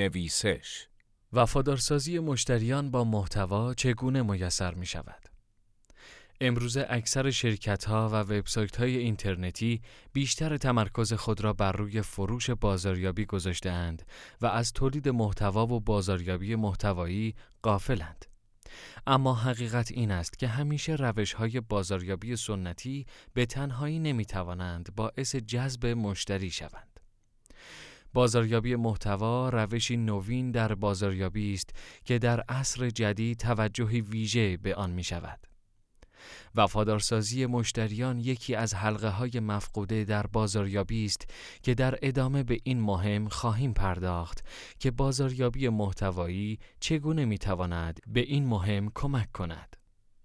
نویسش وفادارسازی مشتریان با محتوا چگونه میسر می شود؟ امروزه اکثر شرکت ها و وبسایت های اینترنتی بیشتر تمرکز خود را بر روی فروش بازاریابی گذاشته اند و از تولید محتوا و بازاریابی محتوایی غافلند. اما حقیقت این است که همیشه روش های بازاریابی سنتی به تنهایی نمی توانند باعث جذب مشتری شوند. بازاریابی محتوا روشی نوین در بازاریابی است که در عصر جدید توجهی ویژه به آن می شود. وفادارسازی مشتریان یکی از حلقه های مفقوده در بازاریابی است که در ادامه به این مهم خواهیم پرداخت که بازاریابی محتوایی چگونه می تواند به این مهم کمک کند.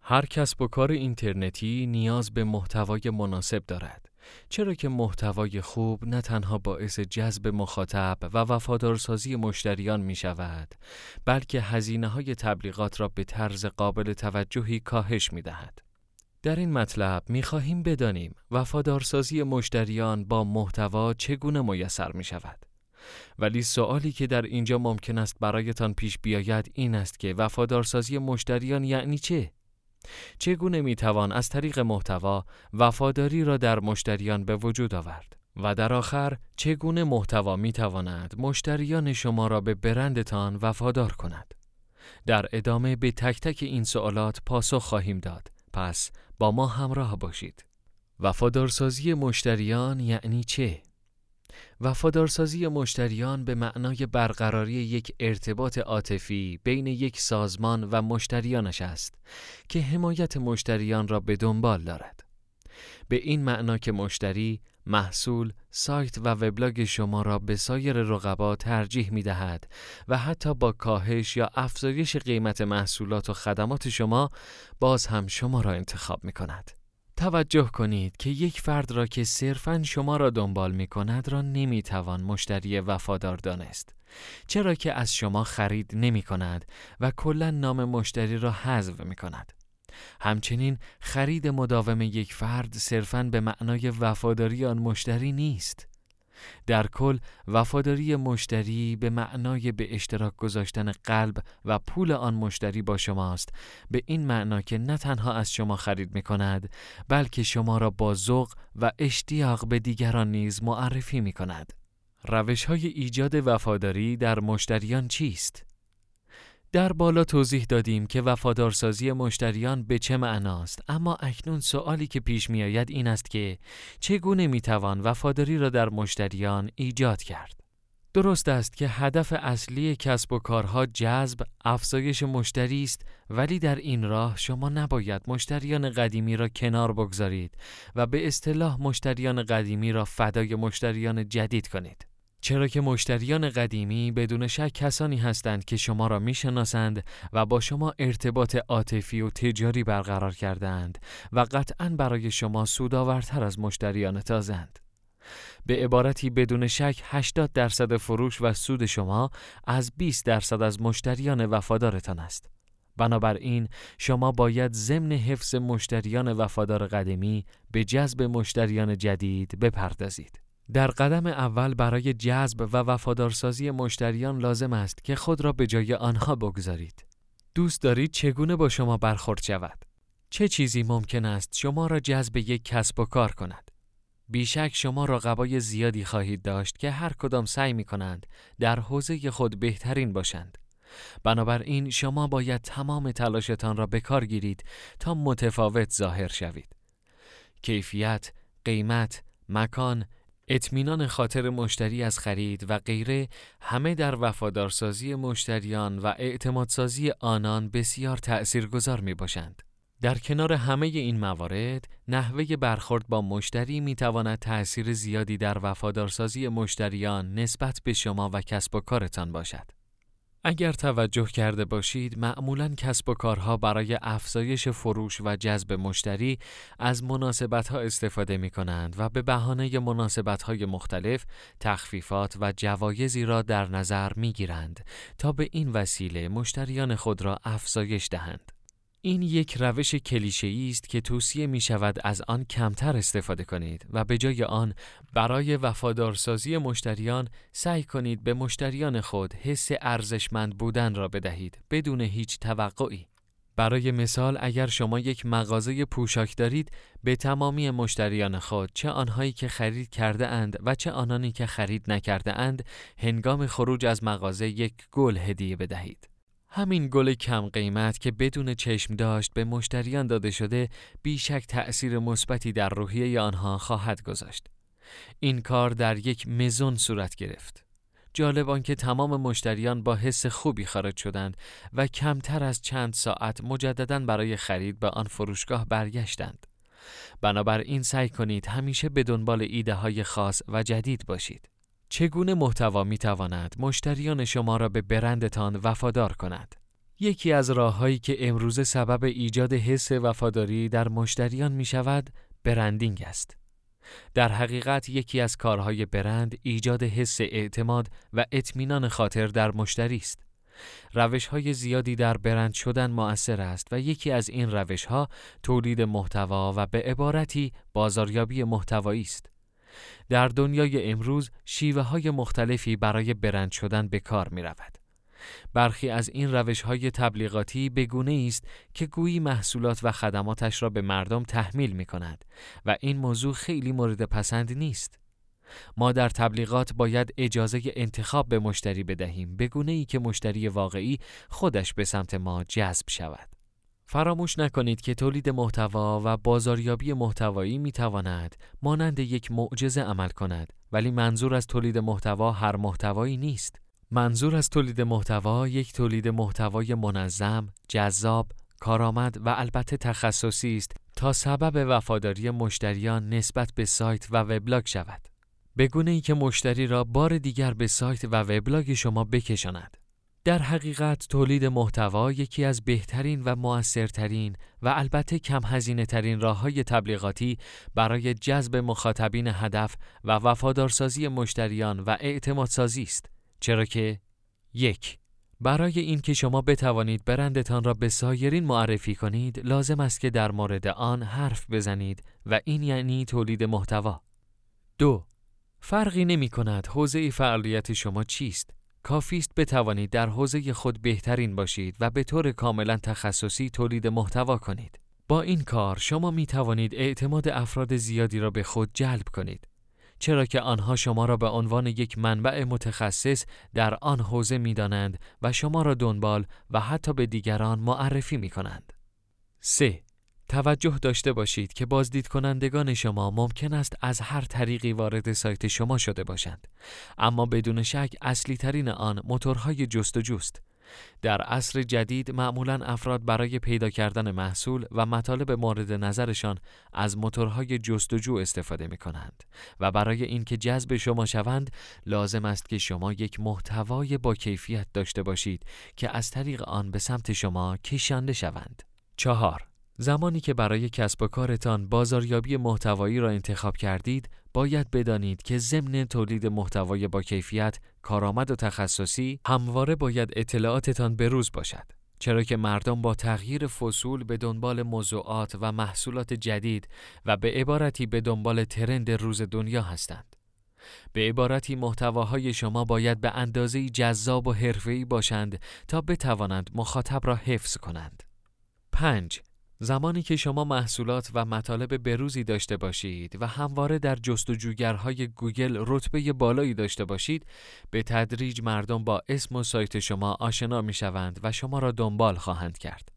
هر کسب و کار اینترنتی نیاز به محتوای مناسب دارد. چرا که محتوای خوب نه تنها باعث جذب مخاطب و وفادارسازی مشتریان می شود بلکه هزینه های تبلیغات را به طرز قابل توجهی کاهش می دهد. در این مطلب می خواهیم بدانیم وفادارسازی مشتریان با محتوا چگونه میسر می شود. ولی سوالی که در اینجا ممکن است برایتان پیش بیاید این است که وفادارسازی مشتریان یعنی چه؟ چگونه می توان از طریق محتوا وفاداری را در مشتریان به وجود آورد؟ و در آخر چگونه محتوا می تواند مشتریان شما را به برندتان وفادار کند؟ در ادامه به تک تک این سوالات پاسخ خواهیم داد. پس با ما همراه باشید. وفادارسازی مشتریان یعنی چه؟ وفادارسازی مشتریان به معنای برقراری یک ارتباط عاطفی بین یک سازمان و مشتریانش است که حمایت مشتریان را به دنبال دارد. به این معنا که مشتری محصول، سایت و وبلاگ شما را به سایر رقبا ترجیح می دهد و حتی با کاهش یا افزایش قیمت محصولات و خدمات شما باز هم شما را انتخاب می کند. توجه کنید که یک فرد را که صرفاً شما را دنبال می کند را نمی توان مشتری وفادار دانست. چرا که از شما خرید نمی کند و کلا نام مشتری را حذف می کند. همچنین خرید مداوم یک فرد صرفاً به معنای وفاداری آن مشتری نیست. در کل وفاداری مشتری به معنای به اشتراک گذاشتن قلب و پول آن مشتری با شماست به این معنا که نه تنها از شما خرید می کند بلکه شما را با ذوق و اشتیاق به دیگران نیز معرفی می کند. روش های ایجاد وفاداری در مشتریان چیست؟ در بالا توضیح دادیم که وفادارسازی مشتریان به چه معناست. اما اکنون سوالی که پیش می آید این است که چگونه می توان وفاداری را در مشتریان ایجاد کرد؟ درست است که هدف اصلی کسب و کارها جذب افزایش مشتری است ولی در این راه شما نباید مشتریان قدیمی را کنار بگذارید و به اصطلاح مشتریان قدیمی را فدای مشتریان جدید کنید. چرا که مشتریان قدیمی بدون شک کسانی هستند که شما را می‌شناسند و با شما ارتباط عاطفی و تجاری برقرار کردند و قطعا برای شما سودآورتر از مشتریان تازند. به عبارتی بدون شک 80 درصد فروش و سود شما از 20 درصد از مشتریان وفادارتان است. بنابراین شما باید ضمن حفظ مشتریان وفادار قدیمی به جذب مشتریان جدید بپردازید. در قدم اول برای جذب و وفادارسازی مشتریان لازم است که خود را به جای آنها بگذارید. دوست دارید چگونه با شما برخورد شود؟ چه چیزی ممکن است شما را جذب یک کسب و کار کند؟ بیشک شما رقبای زیادی خواهید داشت که هر کدام سعی می کنند در حوزه خود بهترین باشند. بنابراین شما باید تمام تلاشتان را به کار گیرید تا متفاوت ظاهر شوید. کیفیت، قیمت، مکان، اطمینان خاطر مشتری از خرید و غیره همه در وفادارسازی مشتریان و اعتمادسازی آنان بسیار تأثیرگذار می باشند. در کنار همه این موارد، نحوه برخورد با مشتری می تواند تأثیر زیادی در وفادارسازی مشتریان نسبت به شما و کسب و کارتان باشد. اگر توجه کرده باشید معمولا کسب و کارها برای افزایش فروش و جذب مشتری از مناسبت ها استفاده می کنند و به بهانه مناسبت های مختلف تخفیفات و جوایزی را در نظر می گیرند تا به این وسیله مشتریان خود را افزایش دهند. این یک روش کلیشه‌ای است که توصیه می شود از آن کمتر استفاده کنید و به جای آن برای وفادارسازی مشتریان سعی کنید به مشتریان خود حس ارزشمند بودن را بدهید بدون هیچ توقعی. برای مثال اگر شما یک مغازه پوشاک دارید به تمامی مشتریان خود چه آنهایی که خرید کرده اند و چه آنانی که خرید نکرده اند هنگام خروج از مغازه یک گل هدیه بدهید. همین گل کم قیمت که بدون چشم داشت به مشتریان داده شده بیشک تأثیر مثبتی در روحیه آنها خواهد گذاشت. این کار در یک مزون صورت گرفت. جالب آنکه تمام مشتریان با حس خوبی خارج شدند و کمتر از چند ساعت مجددا برای خرید به آن فروشگاه برگشتند. بنابراین سعی کنید همیشه به دنبال ایده های خاص و جدید باشید. چگونه محتوا می تواند مشتریان شما را به برندتان وفادار کند؟ یکی از راههایی که امروزه سبب ایجاد حس وفاداری در مشتریان می شود برندینگ است. در حقیقت یکی از کارهای برند ایجاد حس اعتماد و اطمینان خاطر در مشتری است. روش های زیادی در برند شدن مؤثر است و یکی از این روش ها تولید محتوا و به عبارتی بازاریابی محتوایی است. در دنیای امروز شیوه های مختلفی برای برند شدن به کار می رود. برخی از این روش های تبلیغاتی بگونه است که گویی محصولات و خدماتش را به مردم تحمیل می کند و این موضوع خیلی مورد پسند نیست. ما در تبلیغات باید اجازه انتخاب به مشتری بدهیم بگونه ای که مشتری واقعی خودش به سمت ما جذب شود. فراموش نکنید که تولید محتوا و بازاریابی محتوایی می تواند مانند یک معجزه عمل کند ولی منظور از تولید محتوا هر محتوایی نیست. منظور از تولید محتوا یک تولید محتوای منظم، جذاب، کارآمد و البته تخصصی است تا سبب وفاداری مشتریان نسبت به سایت و وبلاگ شود. بگونه ای که مشتری را بار دیگر به سایت و وبلاگ شما بکشاند. در حقیقت تولید محتوا یکی از بهترین و موثرترین و البته کم هزینه ترین راه های تبلیغاتی برای جذب مخاطبین هدف و وفادارسازی مشتریان و اعتمادسازی است. چرا که یک برای اینکه شما بتوانید برندتان را به سایرین معرفی کنید لازم است که در مورد آن حرف بزنید و این یعنی تولید محتوا. دو فرقی نمی کند حوزه فعالیت شما چیست کافی است بتوانید در حوزه خود بهترین باشید و به طور کاملا تخصصی تولید محتوا کنید. با این کار شما می توانید اعتماد افراد زیادی را به خود جلب کنید. چرا که آنها شما را به عنوان یک منبع متخصص در آن حوزه می دانند و شما را دنبال و حتی به دیگران معرفی می کنند. 3. توجه داشته باشید که بازدید کنندگان شما ممکن است از هر طریقی وارد سایت شما شده باشند اما بدون شک اصلی ترین آن موتورهای جستجوست در عصر جدید معمولا افراد برای پیدا کردن محصول و مطالب مورد نظرشان از موتورهای جستجو استفاده می کنند و برای اینکه جذب شما شوند لازم است که شما یک محتوای با کیفیت داشته باشید که از طریق آن به سمت شما کشانده شوند. چهار زمانی که برای کسب و کارتان بازاریابی محتوایی را انتخاب کردید، باید بدانید که ضمن تولید محتوای با کیفیت، کارآمد و تخصصی، همواره باید اطلاعاتتان بروز باشد. چرا که مردم با تغییر فصول به دنبال موضوعات و محصولات جدید و به عبارتی به دنبال ترند روز دنیا هستند. به عبارتی محتواهای شما باید به اندازه جذاب و حرفه‌ای باشند تا بتوانند مخاطب را حفظ کنند. 5. زمانی که شما محصولات و مطالب بروزی داشته باشید و همواره در جستجوگرهای گوگل رتبه بالایی داشته باشید به تدریج مردم با اسم و سایت شما آشنا می شوند و شما را دنبال خواهند کرد.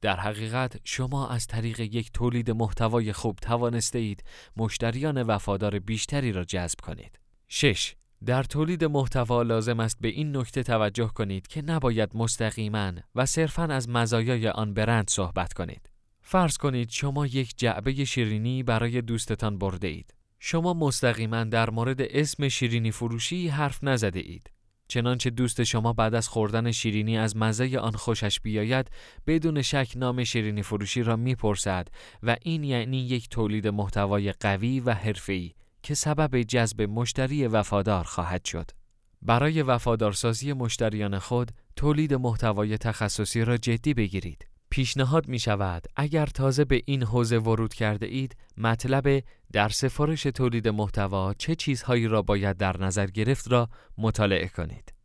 در حقیقت شما از طریق یک تولید محتوای خوب توانسته اید مشتریان وفادار بیشتری را جذب کنید. 6. در تولید محتوا لازم است به این نکته توجه کنید که نباید مستقیما و صرفا از مزایای آن برند صحبت کنید. فرض کنید شما یک جعبه شیرینی برای دوستتان برده اید. شما مستقیما در مورد اسم شیرینی فروشی حرف نزده اید. چنانچه دوست شما بعد از خوردن شیرینی از مزه آن خوشش بیاید بدون شک نام شیرینی فروشی را می‌پرسد و این یعنی یک تولید محتوای قوی و حرفه‌ای که سبب جذب مشتری وفادار خواهد شد. برای وفادارسازی مشتریان خود تولید محتوای تخصصی را جدی بگیرید. پیشنهاد می شود اگر تازه به این حوزه ورود کرده اید مطلب در سفارش تولید محتوا چه چیزهایی را باید در نظر گرفت را مطالعه کنید.